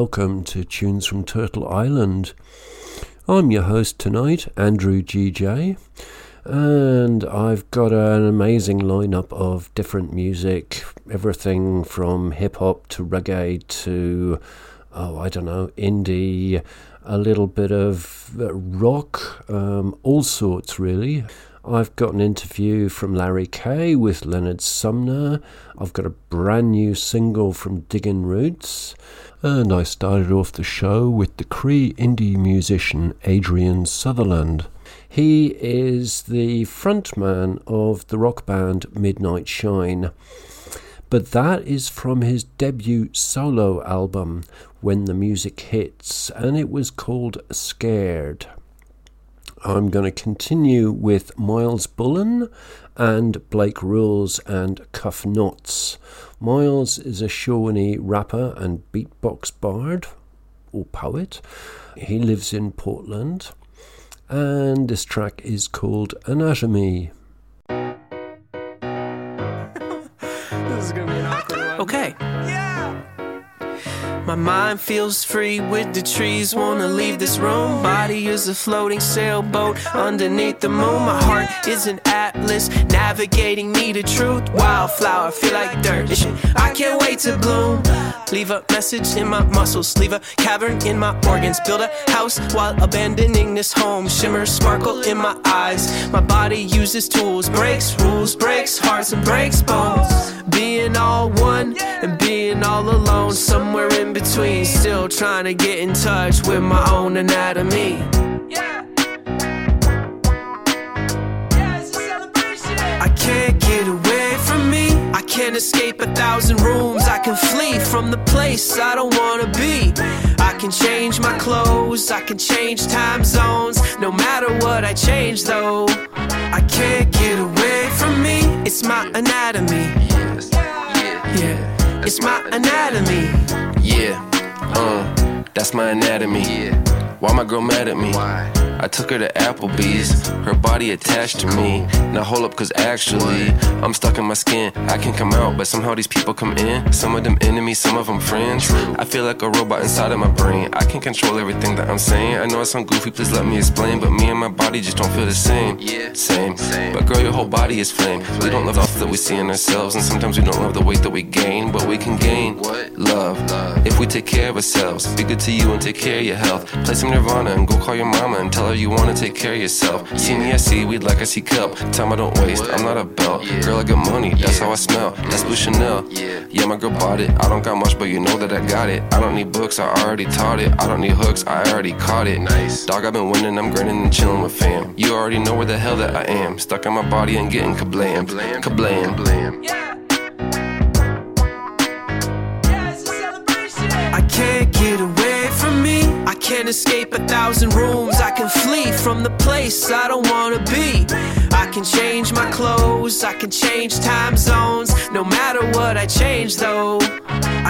Welcome to Tunes from Turtle Island. I'm your host tonight, Andrew GJ, and I've got an amazing lineup of different music everything from hip hop to reggae to, oh, I don't know, indie, a little bit of uh, rock, um, all sorts really. I've got an interview from Larry Kay with Leonard Sumner. I've got a brand new single from Digging Roots. And I started off the show with the Cree indie musician Adrian Sutherland. He is the frontman of the rock band Midnight Shine. But that is from his debut solo album, When the Music Hits, and it was called Scared. I'm going to continue with Miles Bullen and Blake Rules and Cuff Knots. Miles is a Shawnee rapper and beatbox bard or poet. He lives in Portland, and this track is called Anatomy. My mind feels free with the trees, wanna leave this room. Body is a floating sailboat underneath the moon. My heart is an atlas, navigating me to truth. Wildflower, feel like dirt. I can't wait to bloom. Leave a message in my muscles, leave a cavern in my organs. Build a house while abandoning this home. Shimmer, sparkle in my eyes. My body uses tools, breaks rules, breaks hearts, and breaks bones. Being all one and being all alone, somewhere in between. Still trying to get in touch with my own anatomy. I can't get away from me. I can't escape a thousand rooms. I can flee from the place I don't wanna be. I can change my clothes, I can change time zones. No matter what I change, though, I can't get away from me. It's my anatomy. Yeah, it's my anatomy. Yeah, uh, that's my anatomy. Yeah. Why my girl mad at me? Why? I took her to Applebee's, her body attached to me. Now hold up, cause actually, I'm stuck in my skin. I can come out, but somehow these people come in. Some of them enemies, some of them friends. I feel like a robot inside of my brain. I can control everything that I'm saying. I know I sound goofy, please let me explain. But me and my body just don't feel the same. Same. But girl, your whole body is flame. We don't love the stuff that we see in ourselves, and sometimes we don't love the weight that we gain. But we can gain love if we take care of ourselves. Be good to you and take care of your health. Play some Nirvana and go call your mama and tell her you wanna take care of yourself. See me, I see weed like I see kelp. Time I don't waste, I'm not a belt. Girl, I got money, that's how I smell. That's Blue Chanel. Yeah, my girl bought it. I don't got much, but you know that I got it. I don't need books, I already taught it. I don't need hooks, I already caught it. Nice. Dog, I've been winning, I'm grinning and chilling with fam. You already know where the hell that I am. Stuck in my body and getting kablam. Kablam. kablam. Yeah. Yeah, it's a celebration. I can't get away from me. I can't escape a thousand rooms. I can flee from the place I don't wanna be. I can change my clothes, I can change time zones. No matter what I change, though,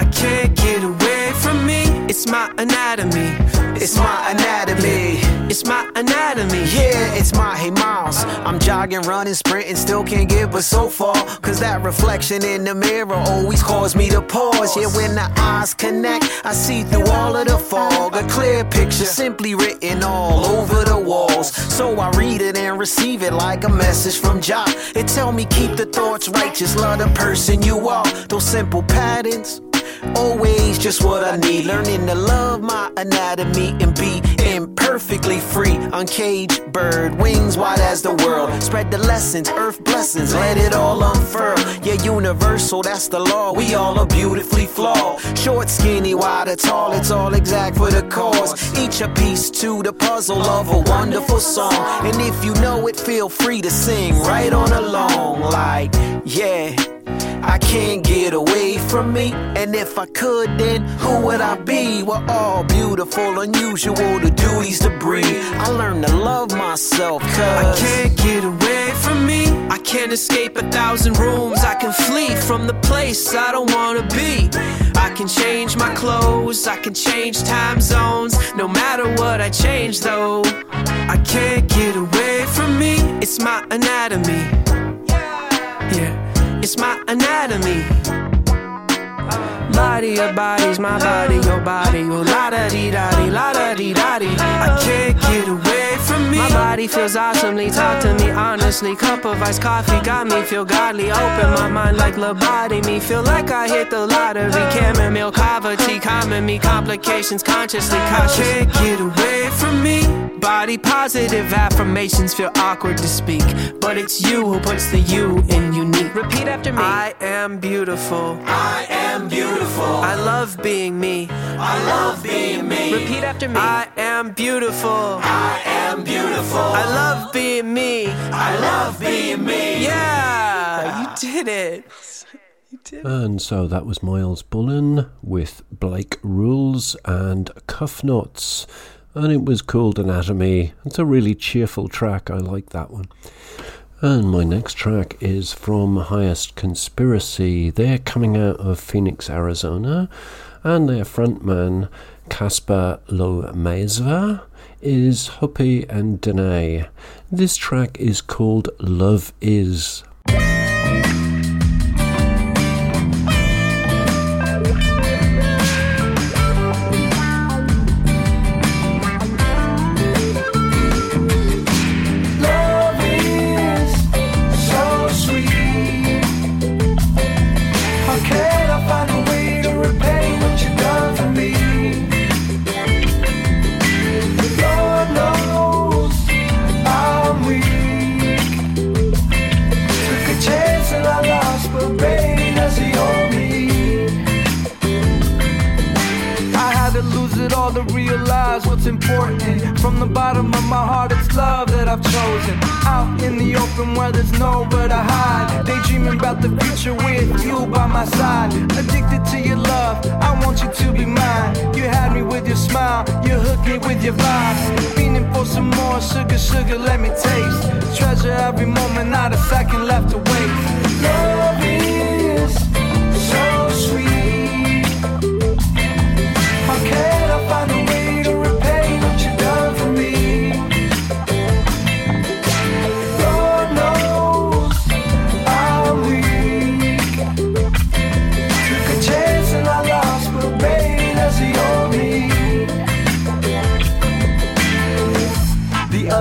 I can't get away from me. It's my anatomy. It's my anatomy. It's my anatomy. Yeah, it's my hey miles. I'm jogging, running, sprinting, still can't get but so far. Cause that reflection in the mirror always cause me to pause. Yeah, when the eyes connect, I see through all of the fog. A clear picture simply written all over the walls. So I read it and receive it like a message from Jah. It tell me keep the thoughts righteous, love the person you are. Those simple patterns. Always just what I need. Learning to love my anatomy and be imperfectly free. Uncaged bird, wings wide as the world. Spread the lessons, earth blessings, let it all unfurl. Yeah, universal, that's the law. We all are beautifully flawed. Short, skinny, wide or tall, it's all exact for the cause. Each a piece to the puzzle of a wonderful song. And if you know it, feel free to sing right on along. Like, yeah. I can't get away from me. And if I could, then who would I be? We're all beautiful, unusual, the duties to breathe. I learned to love myself, cause I can't get away from me. I can't escape a thousand rooms. I can flee from the place I don't wanna be. I can change my clothes, I can change time zones. No matter what I change, though, I can't get away from me. It's my anatomy. Yeah. It's my anatomy. Body, your body's my body, your body. Oh, la da dee da dee, la da dee da dee. I can't get away from me. My body feels awesomely. Talk to me honestly. Cup of iced coffee got me feel godly. Open my mind like lobotomy. Feel like I hit the lottery. Chamomile, kava tea, common me. Complications consciously cautious. I can't get away from me. Body positive affirmations feel awkward to speak. But it's you who puts the you in unique. Repeat after me. I am beautiful. I am beautiful. I love being me. I love being me. Repeat after me. I am beautiful. I am beautiful. I love being me. I love being me. Yeah, you did it. You did. And so that was Miles Bullen with Blake Rules and Cuff Knots. And it was called Anatomy. It's a really cheerful track. I like that one. And my next track is from Highest Conspiracy. They're coming out of Phoenix, Arizona, and their frontman, Casper Lomayesva, is Hopi and Diné. This track is called Love Is. Important. From the bottom of my heart, it's love that I've chosen. Out in the open where there's nowhere to hide. Daydreaming about the future with you by my side. Addicted to your love, I want you to be mine. You had me with your smile, you hooked me with your vibe. Feeling for some more sugar, sugar, let me taste. Treasure every moment, not a second left to waste. Love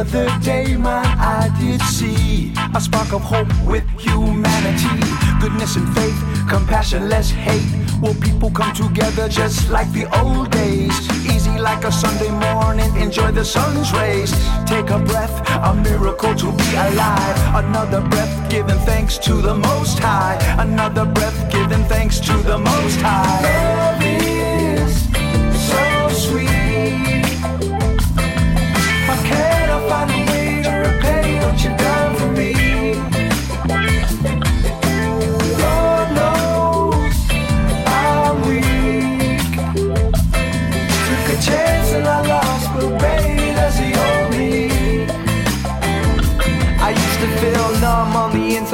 other day, my eye did see a spark of hope with humanity, goodness and faith, compassion, less hate. Will people come together just like the old days? Easy like a Sunday morning, enjoy the sun's rays. Take a breath, a miracle to be alive. Another breath, giving thanks to the Most High. Another breath, giving thanks to the Most High.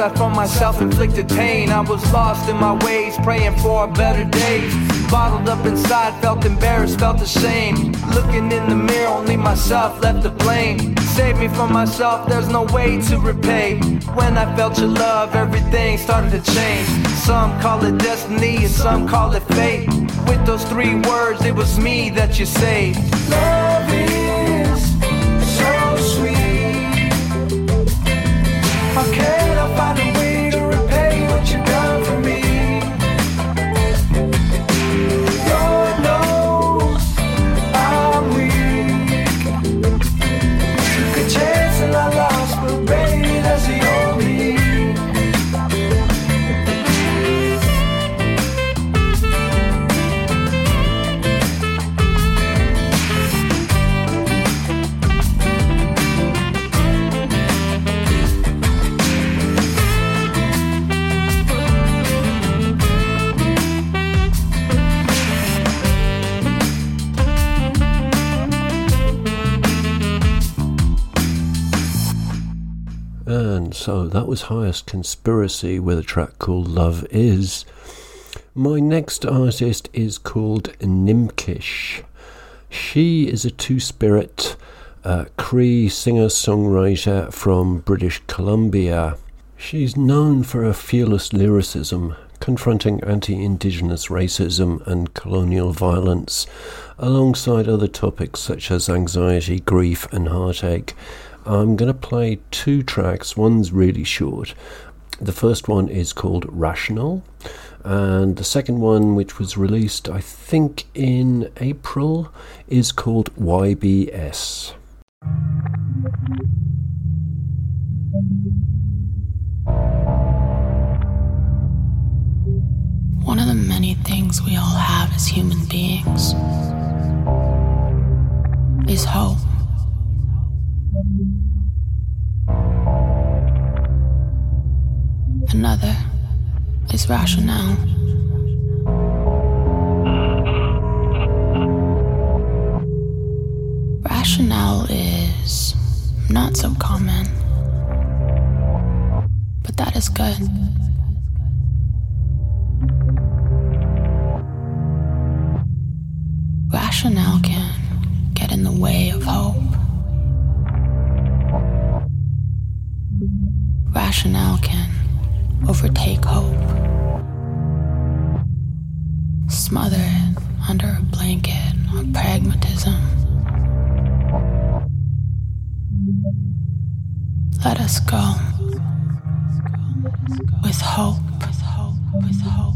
From my self-inflicted pain. I was lost in my ways, praying for a better day. Bottled up inside, felt embarrassed, felt ashamed. Looking in the mirror, only myself left to blame. Save me from myself, there's no way to repay. When I felt your love, everything started to change. Some call it destiny, and some call it fate. With those three words, it was me that you saved. Love is so sweet. So that was Highest Conspiracy with a track called Love Is. My next artist is called Nimkish. She is a two spirit uh, Cree singer songwriter from British Columbia. She's known for her fearless lyricism, confronting anti indigenous racism and colonial violence, alongside other topics such as anxiety, grief, and heartache. I'm going to play two tracks. One's really short. The first one is called Rational, and the second one, which was released, I think, in April, is called YBS. One of the many things we all have as human beings is hope. Another is rationale. Rationale is not so common, but that is good. Rationale can get in the way of hope. Rationale can overtake hope, smother it under a blanket of pragmatism. Let us go with hope, with hope, with hope,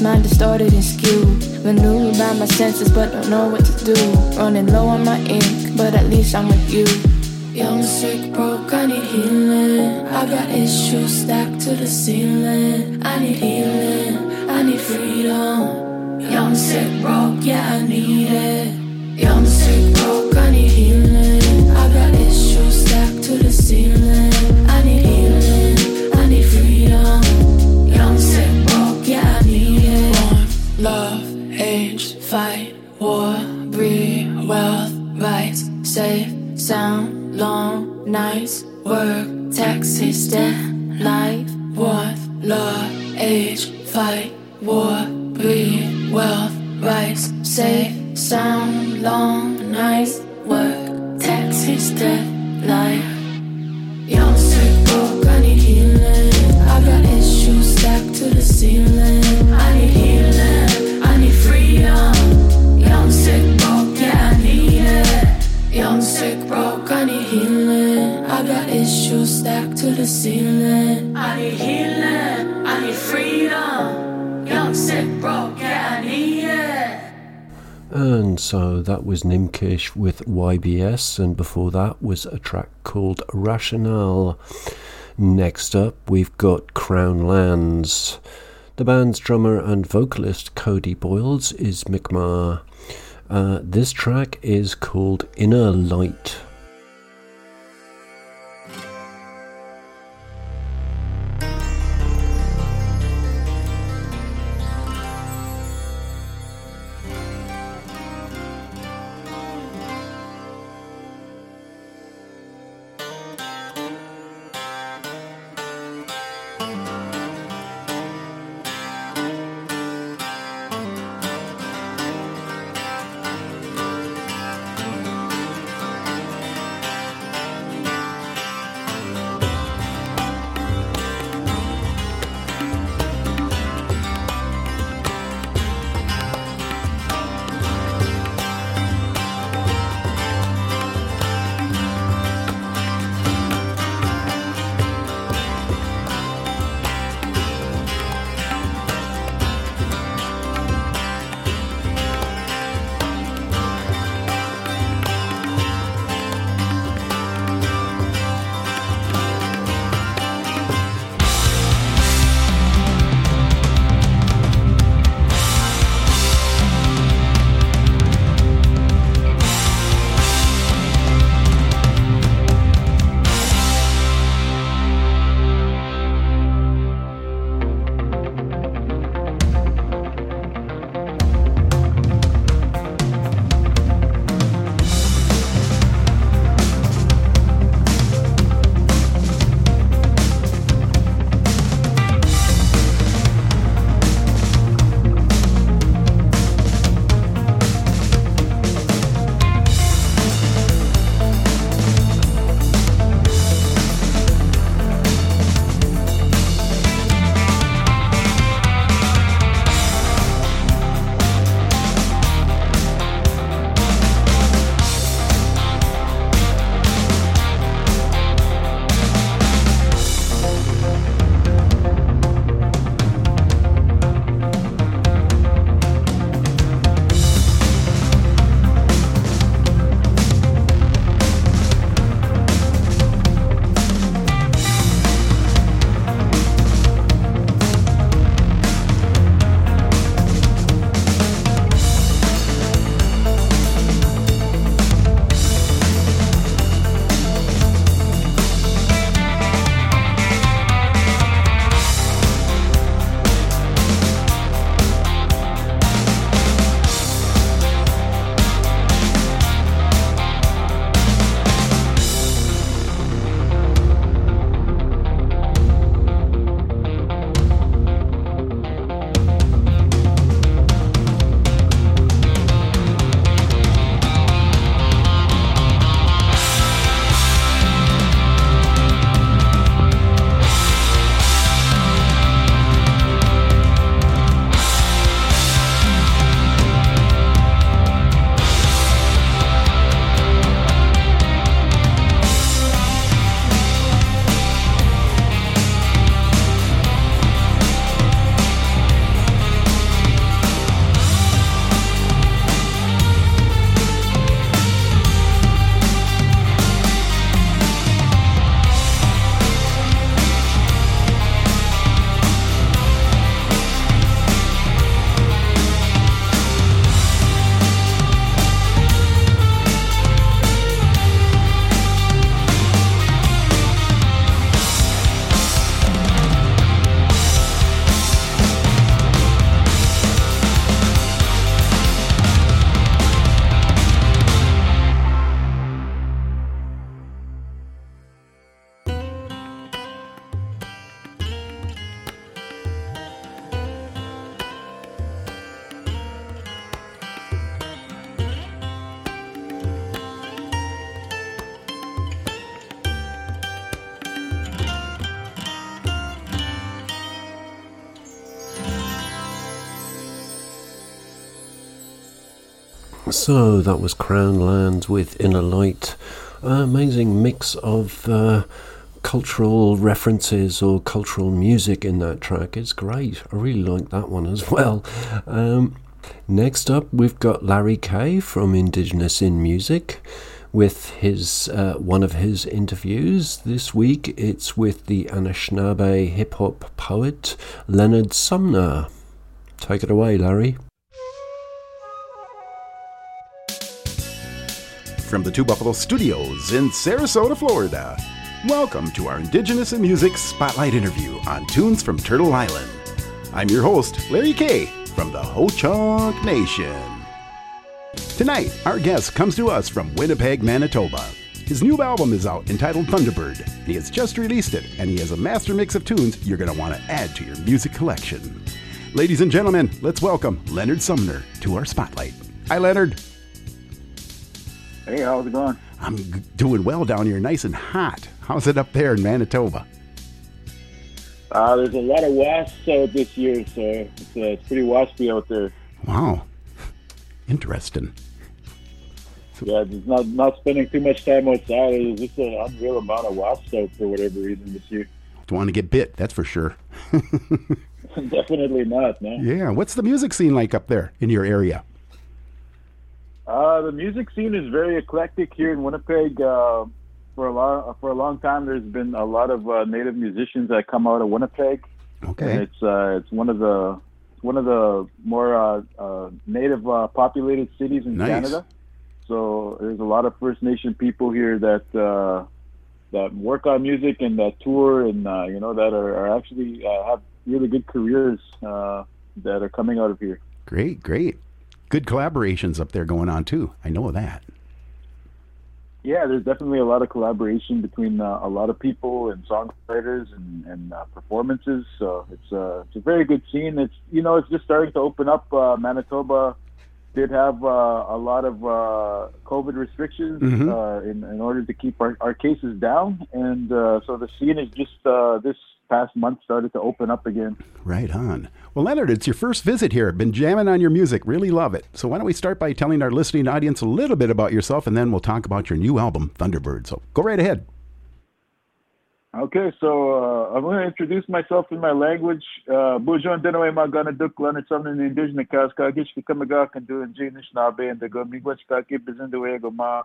Mind distorted and skewed. Renewed by my senses, but don't know what to do. Running low on my ink, but at least I'm with you. Young, sick, broke, I need healing. I got issues stacked to the ceiling. I need healing, I need freedom. Young, sick, broke, yeah, I need it. was Nimkish with YBS, and before that was a track called Rationale. Next up, we've got Crown Lands. The band's drummer and vocalist Cody Bowles is Mi'kmaq. Uh, this track is called Inner Light. So that was Crown Lands with Inner Light. Amazing mix of uh, cultural references or cultural music in that track. It's great. I really like that one as well. Um, next up, we've got Larry Kay from Indigenous in Music with his uh, one of his interviews this week. It's with the Anishinaabe hip hop poet Leonard Sumner. Take it away, Larry. From the Two Buffalo Studios in Sarasota, Florida, welcome to our Indigenous in Music Spotlight interview on Tunes from Turtle Island. I'm your host, Larry Kay, from the Ho Chunk Nation. Tonight, our guest comes to us from Winnipeg, Manitoba. His new album is out entitled Thunderbird. He has just released it, and he has a master mix of tunes you're going to want to add to your music collection. Ladies and gentlemen, let's welcome Leonard Sumner to our spotlight. Hi, Leonard. Hey, how's it going? I'm doing well down here, nice and hot. How's it up there in Manitoba? Uh, there's a lot of wasps out this year, so it's, uh, it's pretty waspy out there. Wow. Interesting. Yeah, just not not spending too much time outside. There's just an unreal amount of wasps out for whatever reason this year. Don't want to get bit, that's for sure. Definitely not, no. Yeah, what's the music scene like up there in your area? Uh, the music scene is very eclectic here in Winnipeg. Uh, for a long for a long time, there's been a lot of uh, native musicians that come out of Winnipeg. Okay. And it's uh, it's one of the one of the more uh, uh, native uh, populated cities in Nice. Canada. So there's a lot of First Nation people here that uh, that work on music and that tour and uh, you know that are, are actually uh, have really good careers uh, that are coming out of here. Great, great. Good collaborations up there going on too. I know that. Yeah, there's definitely a lot of collaboration between uh, a lot of people and songwriters and, and uh, performances. So it's uh, it's a very good scene. It's you know it's just starting to open up. Uh, Manitoba did have uh, a lot of uh, COVID restrictions Mhm. uh, in, in order to keep our, our cases down, and uh, so the scene is just uh, this past month started to open up again. Right on. Well, Leonard, it's your first visit here. Been jamming on your music. Really love it. So why don't we start by telling our listening audience a little bit about yourself, and then we'll talk about your new album, Thunderbird. So go right ahead. Okay, so uh, I'm going to introduce myself in my language. Uh, Bujon Denoe Magana Duk Leonard Sumner the Indigenous Kaska Gishki Kamaga can do in Janish Nabe and the Gomigwach Kaki Bizinduego Ma,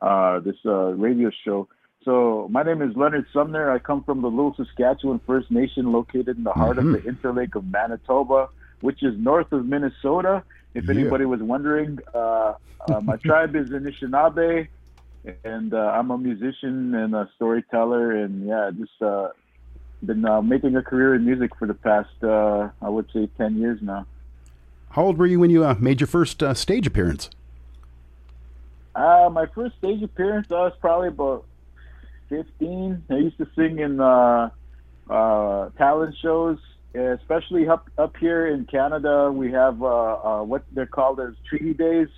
uh, this uh, radio show. So my name is Leonard Sumner. I come from the Little Saskatchewan First Nation located in the heart Mhm. of the Interlake of Manitoba, which is north of Minnesota. If Yeah. anybody was wondering, uh, uh, my tribe is Anishinaabe and uh, I'm a musician and a storyteller, and yeah, just uh, been uh, making a career in music for the past, uh, I would say, ten years now. How old were you when you uh, made your first uh, stage appearance? Uh, my first stage appearance, I was probably about 15. I used to sing in uh, uh, talent shows, especially up up here in Canada. We have uh, uh, what they're called as Treaty Days,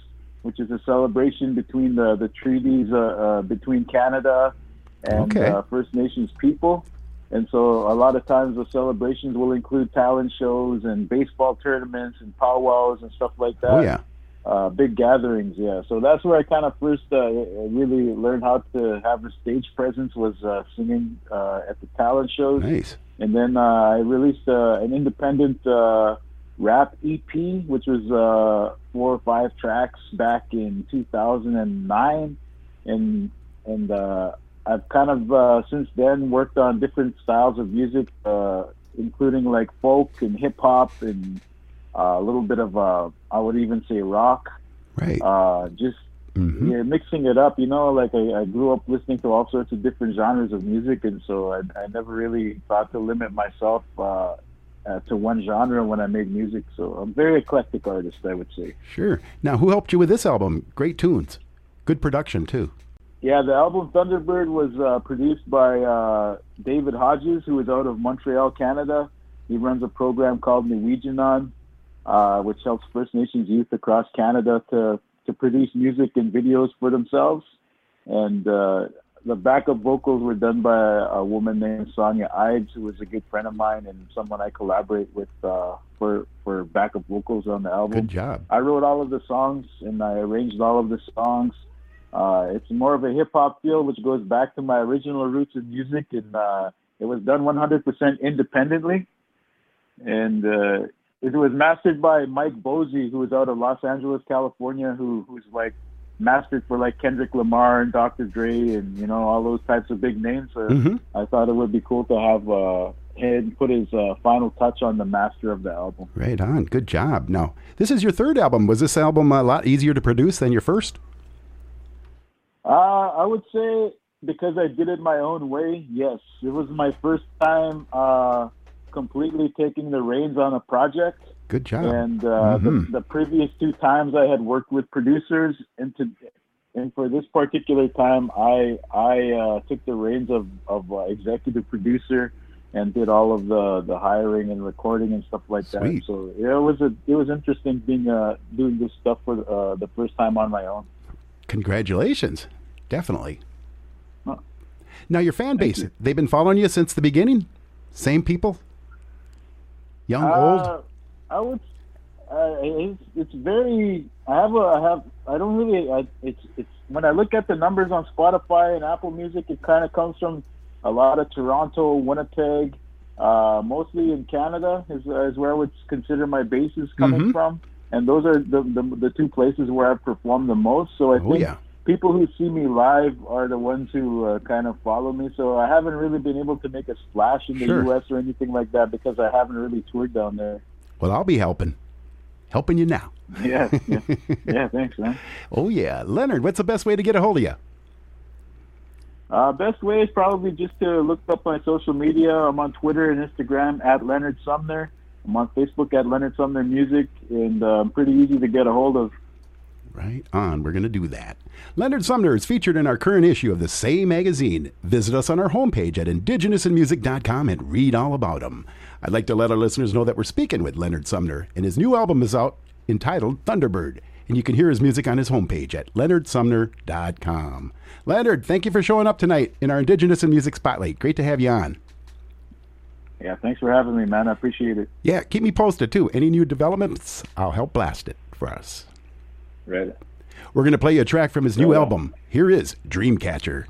which is a celebration between the the treaties uh, uh, between Canada and Okay. uh, First Nations people. And so a lot of times the celebrations will include talent shows and baseball tournaments and powwows and stuff like that Oh yeah. Uh, big gatherings. Yeah, so that's where I kind of first uh, really learned how to have a stage presence was uh, singing uh, at the talent shows, Nice. and then uh, I released uh, an independent uh, rap EP, which was uh, four or five tracks back in 2009, and and uh, I've kind of uh, since then worked on different styles of music, uh, including like folk and hip hop and a little bit of uh, I would even say rock. Right. Uh, just Mhm. yeah, mixing it up. You know, like I, I grew up listening to all sorts of different genres of music, and so I, I never really thought to limit myself uh, uh, to one genre when I made music. So I'm a very eclectic artist, I would say. Sure. Now, who helped you with this album? Great tunes. Good production too. Yeah, the album Thunderbird was uh, produced by uh, David Hodgson, who is out of Montreal, Canada. He runs a program called N'we Jinan, uh, which helps First Nations youth across Canada to, to produce music and videos for themselves. And uh, the backup vocals were done by a woman named Sonia Ides, who was a good friend of mine and someone I collaborate with uh, for for backup vocals on the album. Good job. I wrote all of the songs and I arranged all of the songs. Uh, it's more of a hip hop feel, which goes back to my original roots in music, and uh, it was done 100% independently. And uh, it was mastered by Mike Bozzi, who is out of Los Angeles, California, who who's like mastered for like Kendrick Lamar and Dr. Dre and you know all those types of big names. So Mhm. I thought it would be cool to have uh, him put his uh, final touch on the master of the album. Right on. Good job. Now, this is your third album. Was this album a lot easier to produce than your first? Uh, I would say because I did it my own way. Yes, it was my first time uh, completely taking the reins on a project. Good job. And uh, Mhm. the, the previous two times I had worked with producers, and to and for this particular time, I I uh, took the reins of of uh, executive producer and did all of the the hiring and recording and stuff like Sweet. that. So yeah, it was a it was interesting being uh, doing this stuff for uh, the first time on my own. Congratulations. Definitely. Now, your fan base, they've been following you since the beginning? Same people? Young, old? Uh, I would. Uh, it's, it's very. I have a. I have. I don't really. I, it's. It's when I look at the numbers on Spotify and Apple Music, it kind of comes from a lot of Toronto, Winnipeg, uh, mostly in Canada is, is where I would consider my base is coming Mhm. from, and those are the, the the two places where I've performed the most. So I Oh, think yeah. People who see me live are the ones who uh, kind of follow me. So I haven't really been able to make a splash in the Sure. U.S. or anything like that because I haven't really toured down there. Well, I'll be helping. Helping you now. Yeah, yeah, yeah. Thanks, man. Oh, yeah. Leonard, what's the best way to get a hold of you? Uh, best way is probably just to look up my social media. I'm on Twitter and Instagram at Leonard Sumner. I'm on Facebook at Leonard Sumner Music, and uh, I'm pretty easy to get a hold of. Right on. We're going to do that. Leonard Sumner is featured in our current issue of the Say magazine. Visit us on our homepage at indigenousinmusic.com and read all about him. I'd like to let our listeners know that we're speaking with Leonard Sumner, and his new album is out entitled Thunderbird. And you can hear his music on his homepage at leonardsumner.com. Leonard, thank you for showing up tonight in our Indigenous and Music Spotlight. Great to have you on. Yeah, thanks for having me, man. I appreciate it. Yeah, keep me posted too. Any new developments, I'll help blast it for us. Right. We're going to play you a track from his new Oh, album. Here is. Dreamcatcher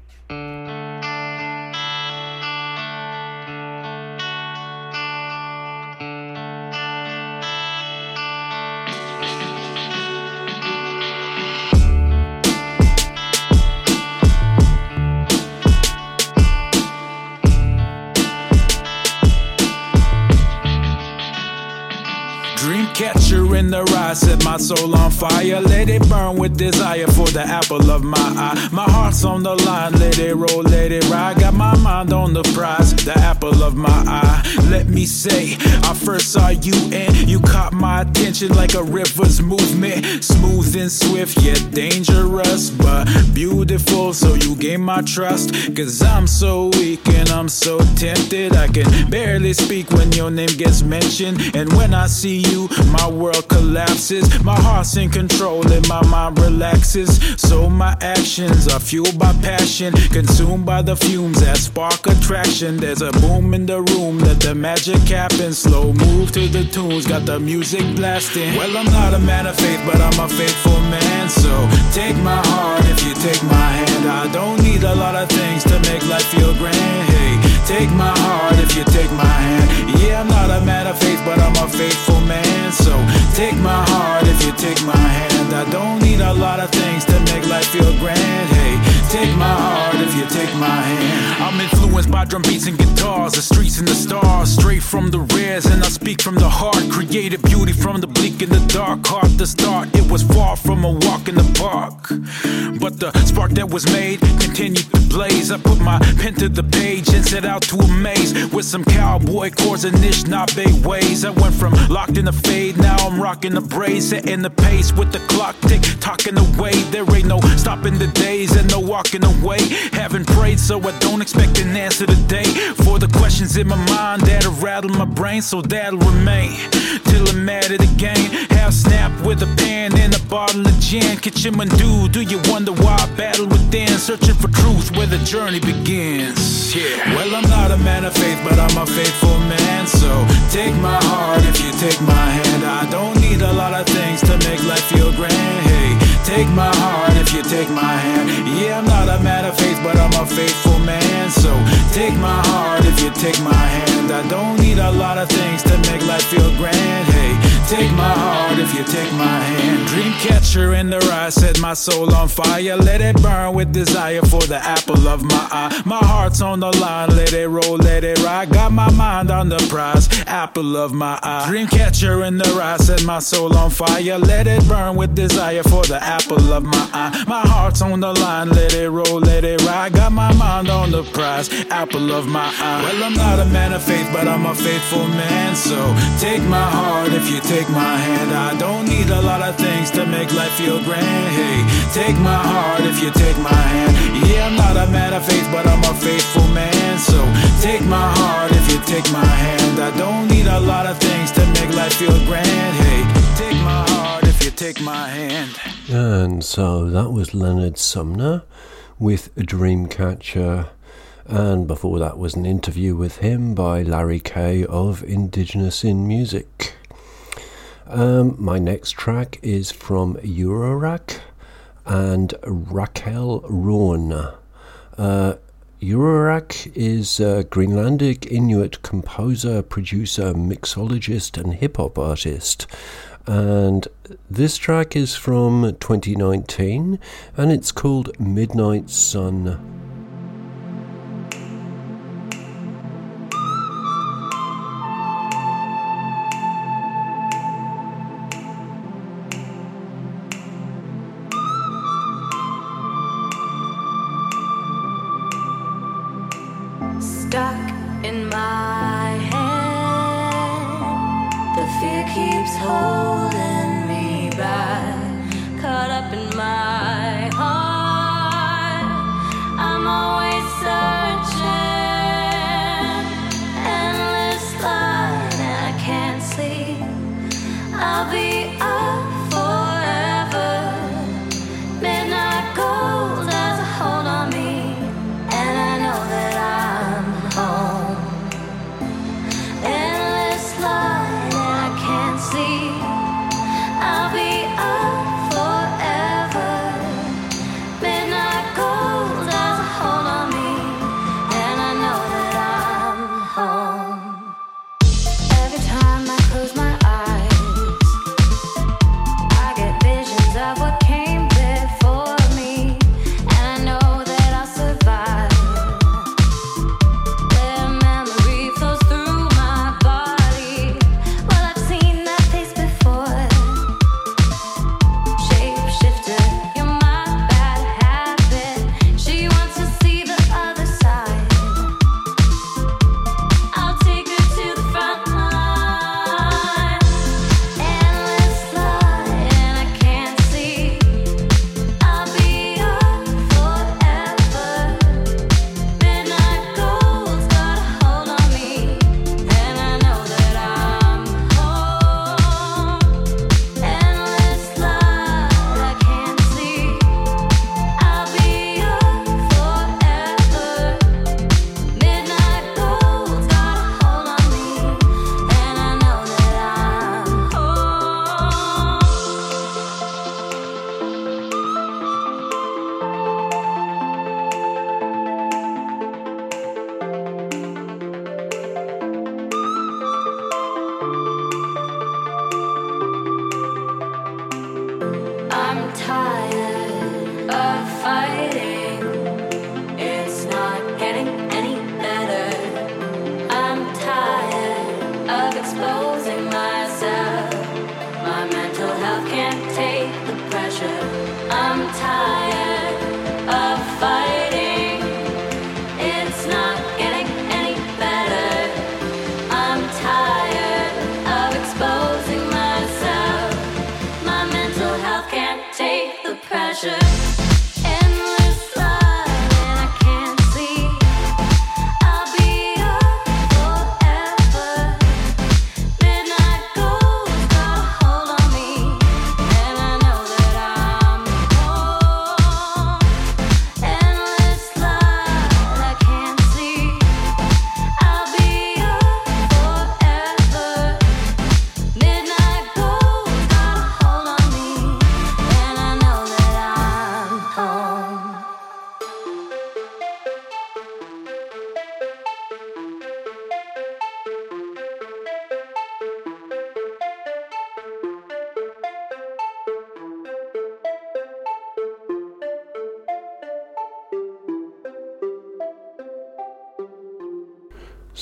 fire. Let it burn with desire the apple of my eye. My heart's on the line, let it roll, let it ride. Got my mind on the prize, the apple of my eye. Let me say, I first saw you and you caught my attention like a river's movement. Smooth and swift, yet dangerous, but beautiful. So you gain my trust, cause I'm so weak and I'm so tempted. I can barely speak when your name gets mentioned. And when I see you, my world collapses. My heart's in control and my mind relaxes. So my actions are fueled by passion, consumed by the fumes that spark attraction. There's a boom in the room, let the magic happen. Slow move to the tunes, got the music blasting. Well, I'm not a man of faith, but I'm a faithful man. So take my heart if you take my hand. I don't need a lot of things to make life feel grand. Hey, take my heart if you take my hand. Yeah, I'm not a man of faith, but I'm a faithful man. So take my heart if you take my hand. I don't need a lot of things to make life feel grand. Hey, take my heart if you take my hand. I'm influenced by drum beats and guitars, the streets and the stars, straight from the rares, and I speak from the heart. Created beauty from the bleak and the dark. Hard to start, it was far from a walk in the park. But the spark that was made continued to blaze. I put my pen to the page and set out to amaze with some cowboy chords and Anishinaabe ways. I went from locked in the fade, now I'm rocking the braids, setting the pace with the clock tick, talking away. There ain't no stopping the days and no walking away. Haven't prayed, so I don't expect an answer today. For the questions in my mind that'll rattle my brain, so that'll remain. till I'm mad at the game. Half snap with a pen and a bottle of gin. Kitchen do, do you wonder why I battle within? Searching for truth where the journey begins. Yeah. Well, I'm not a man of faith, but I'm a faithful man. So take my heart if you take my hand. I don't need a lot of things to make life feel grand. Hey, take my heart if you take my hand. Yeah, I'm not a man of faith, but I'm a faithful man. So take my heart if you take my hand. I don't need a lot of things to make life feel grand. Hey, take my heart if you take my hand. Dream catcher in the eye set my soul on fire. Let it burn with desire for the apple of my eye. My heart's on the line, let it roll, let it ride. Got my mind on the prize, apple of my eye. Dream catcher in the eye set my soul on fire. Let it burn with desire for the apple of my eye. My heart's on the line, let it roll, let it ride. Got my mind on the prize, apple of my eye. Well, I'm not a man of faith, but I'm a faithful man. So take my heart if you take my hand. I don't need a lot of things to make life feel grand. Hey, take my heart if you take my hand. Yeah, I'm not a man of faith, but I'm a faithful man. So take my heart if you take my hand. I don't need a lot of things to make life feel grand. Hey, take my heart take my hand. And so that was Leonard Sumner with Dreamcatcher. And before that was an interview with him by Larry K of Indigenous in Music. Um, my next track is from Uyarakq and Raquel Roan. Uh, is a Greenlandic Inuit composer, producer, mixologist, and hip hop artist. And this track is from 2019 and it's called Midnight Sun.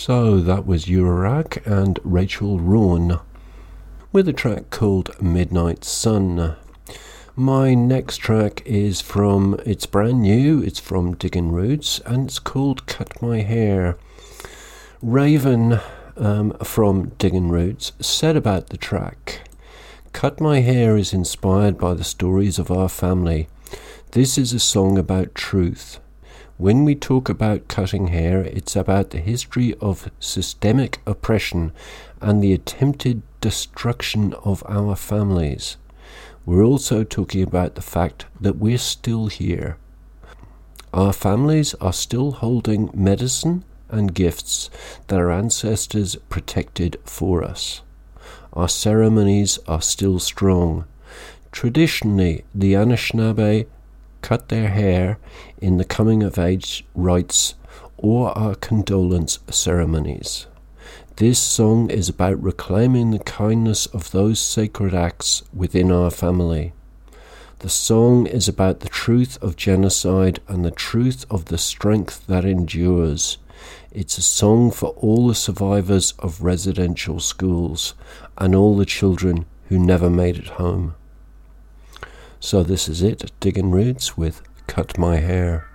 So that was Uyarakq and Rachel Rowan with a track called Midnight Sun. My next track is from, it's brand new, it's from Digging Roots, and it's called Cut My Hair. Raven um, from Digging Roots said about the track Cut My Hair is inspired by the stories of our family. This is a song about truth. When we talk about cutting hair, it's about the history of systemic oppression and the attempted destruction of our families. We're also talking about the fact that we're still here. Our families are still holding medicine and gifts that our ancestors protected for us. Our ceremonies are still strong. Traditionally, the Anishinaabe cut their hair in the coming of age rites or our condolence ceremonies. This song is about reclaiming the kindness of those sacred acts within our family. The song is about the truth of genocide and the truth of the strength that endures. It's a song for all the survivors of residential schools and all the children who never made it home. So, this is it Digging Roots with Cut My Hair.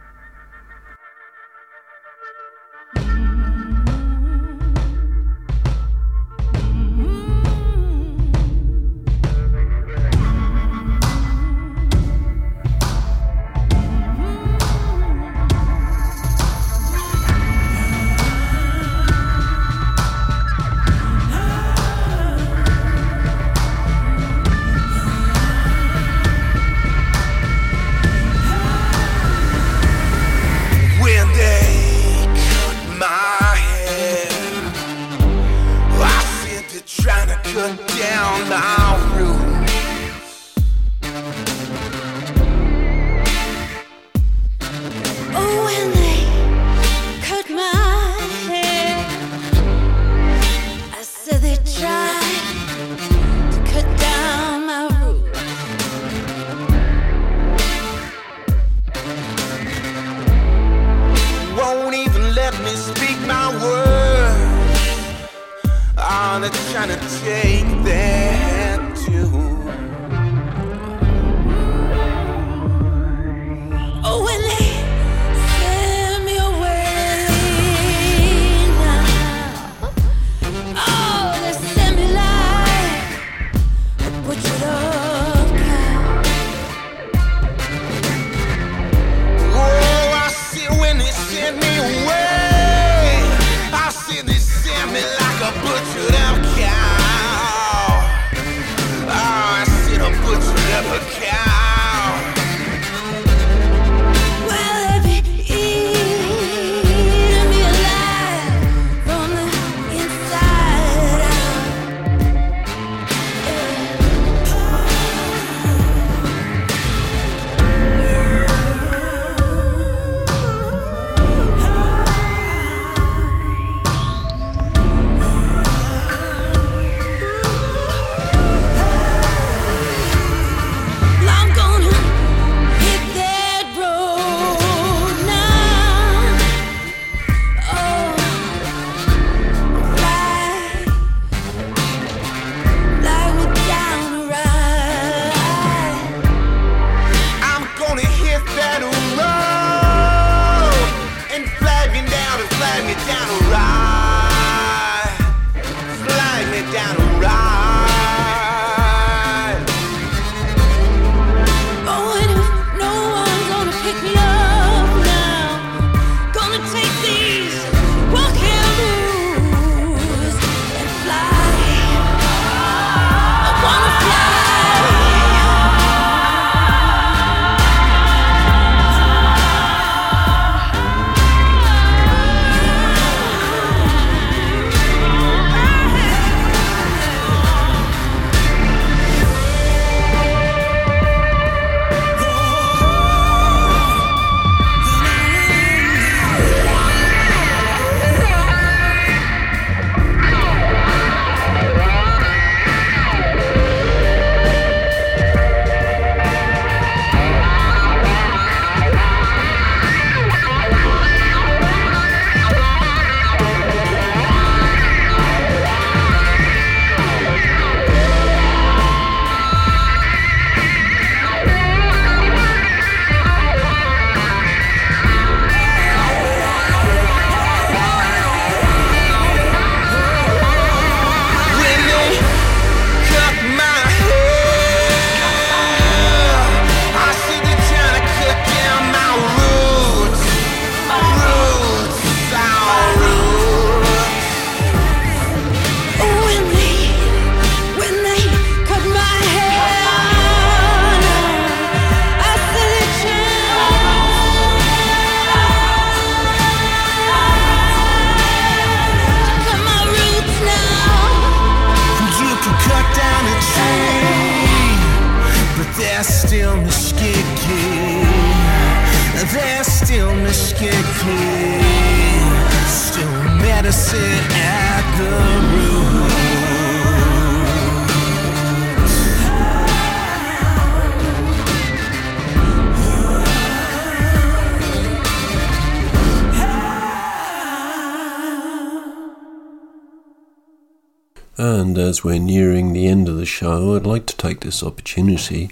We're nearing the end of the show, I'd like to take this opportunity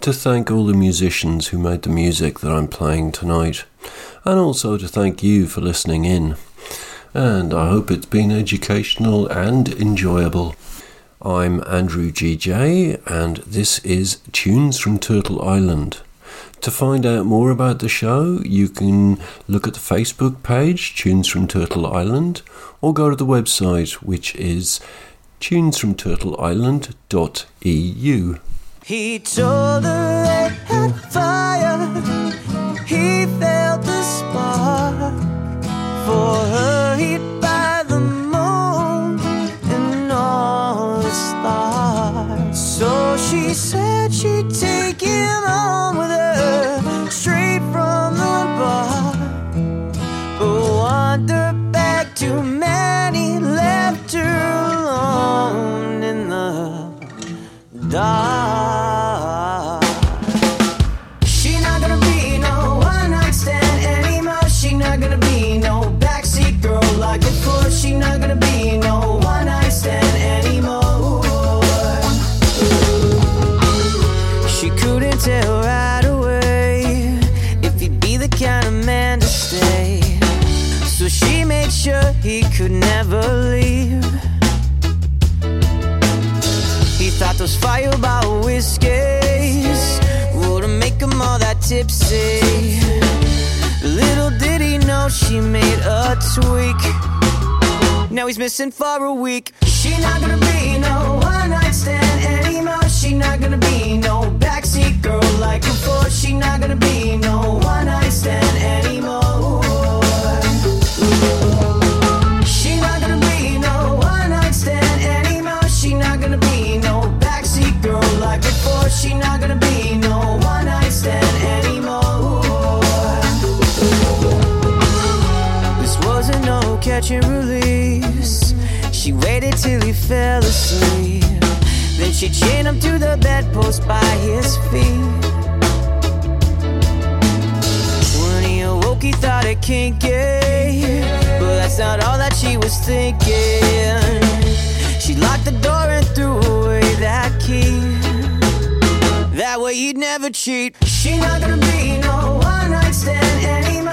to thank all the musicians who made the music that I'm playing tonight, and also to thank you for listening in. And I hope it's been educational and enjoyable. I'm Andrew GJ, and this is Tunes from Turtle Island. To find out more about the show, you can look at the Facebook page, Tunes from Turtle Island, or go to the website, which is tunesfromturtleisland.eu. He told her they had fire. He felt the spark. For her, he'd buy the moon and all the stars. So she said she'd take that. Little did he know she made a tweak. Now he's missing for a week. She not gonna be no one night stand anymore. She not gonna be no backseat girl like before. She not gonna be no one night stand anymore. She not gonna be no one night stand anymore. She not gonna be no backseat girl like before. She not gonna be no one night stand anymore. Catch and release. She waited till he fell asleep. Then she chained him to the bedpost by his feet. When he awoke, he thought it kinky. But that's not all that she was thinking. She locked the door and threw away that key. That way he'd never cheat. She not gonna be no one night stand anymore.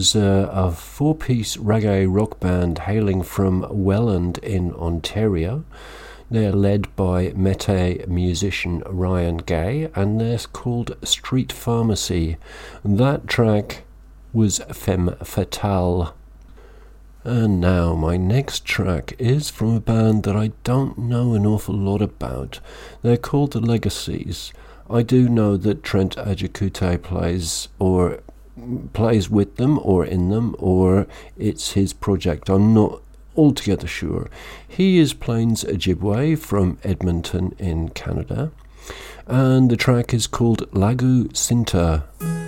Was uh, a four piece reggae rock band hailing from Welland in Ontario. They're led by Métis musician Ryan Gay, and they're called Street Pharmacy. That track was Femme Fatale. And now, my next track is from a band that I don't know an awful lot about. They're called The Legacies. I do know that Trent Ajikute plays or plays with them or in them or it's his project. I'm not altogether sure. He is Plains Ojibwe from Edmonton in Canada, and the track is called Lagu Sinta.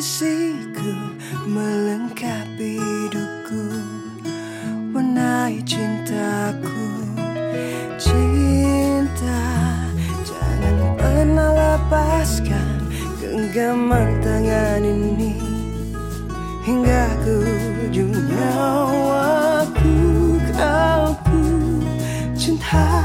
Sisiku melengkapi hidupku Warnai cintaku. Cinta Jangan pernah lepaskan Genggaman tangan ini. Hingga ke ujung nyawaku Kau ku cinta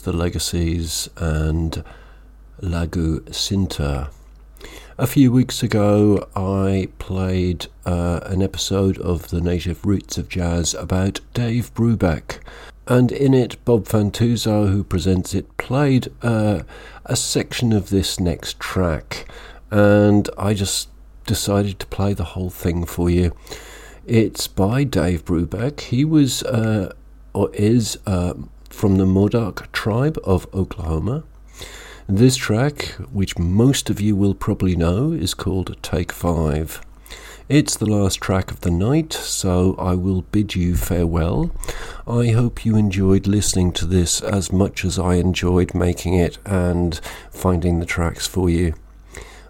the Legacies and Lagu Sinta. A few weeks ago, I played uh, an episode of the Native Roots of Jazz about Dave Brubeck, and in it, Bob Fantuzzo, who presents it, played uh, a section of this next track, and I just decided to play the whole thing for you. It's by Dave Brubeck. He was uh, or is uh, from the Modoc tribe of Oklahoma. This track, which most of you will probably know, is called Take Five. It's the last track of the night, so I will bid you farewell. I hope you enjoyed listening to this as much as I enjoyed making it and finding the tracks for you.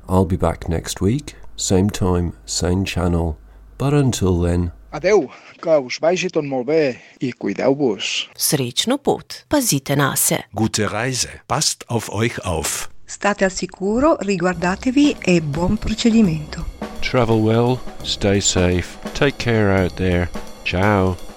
I'll be back next week, same time, same channel. But until then, Adeu, que us vagi tot molt bé i cuideu-vos. Srečno pot, pazite na se. Gute Reise. Passt auf euch auf. State al sicuro, riguardatevi e buon procedimento. travel well, stay safe, take care out there. Ciao.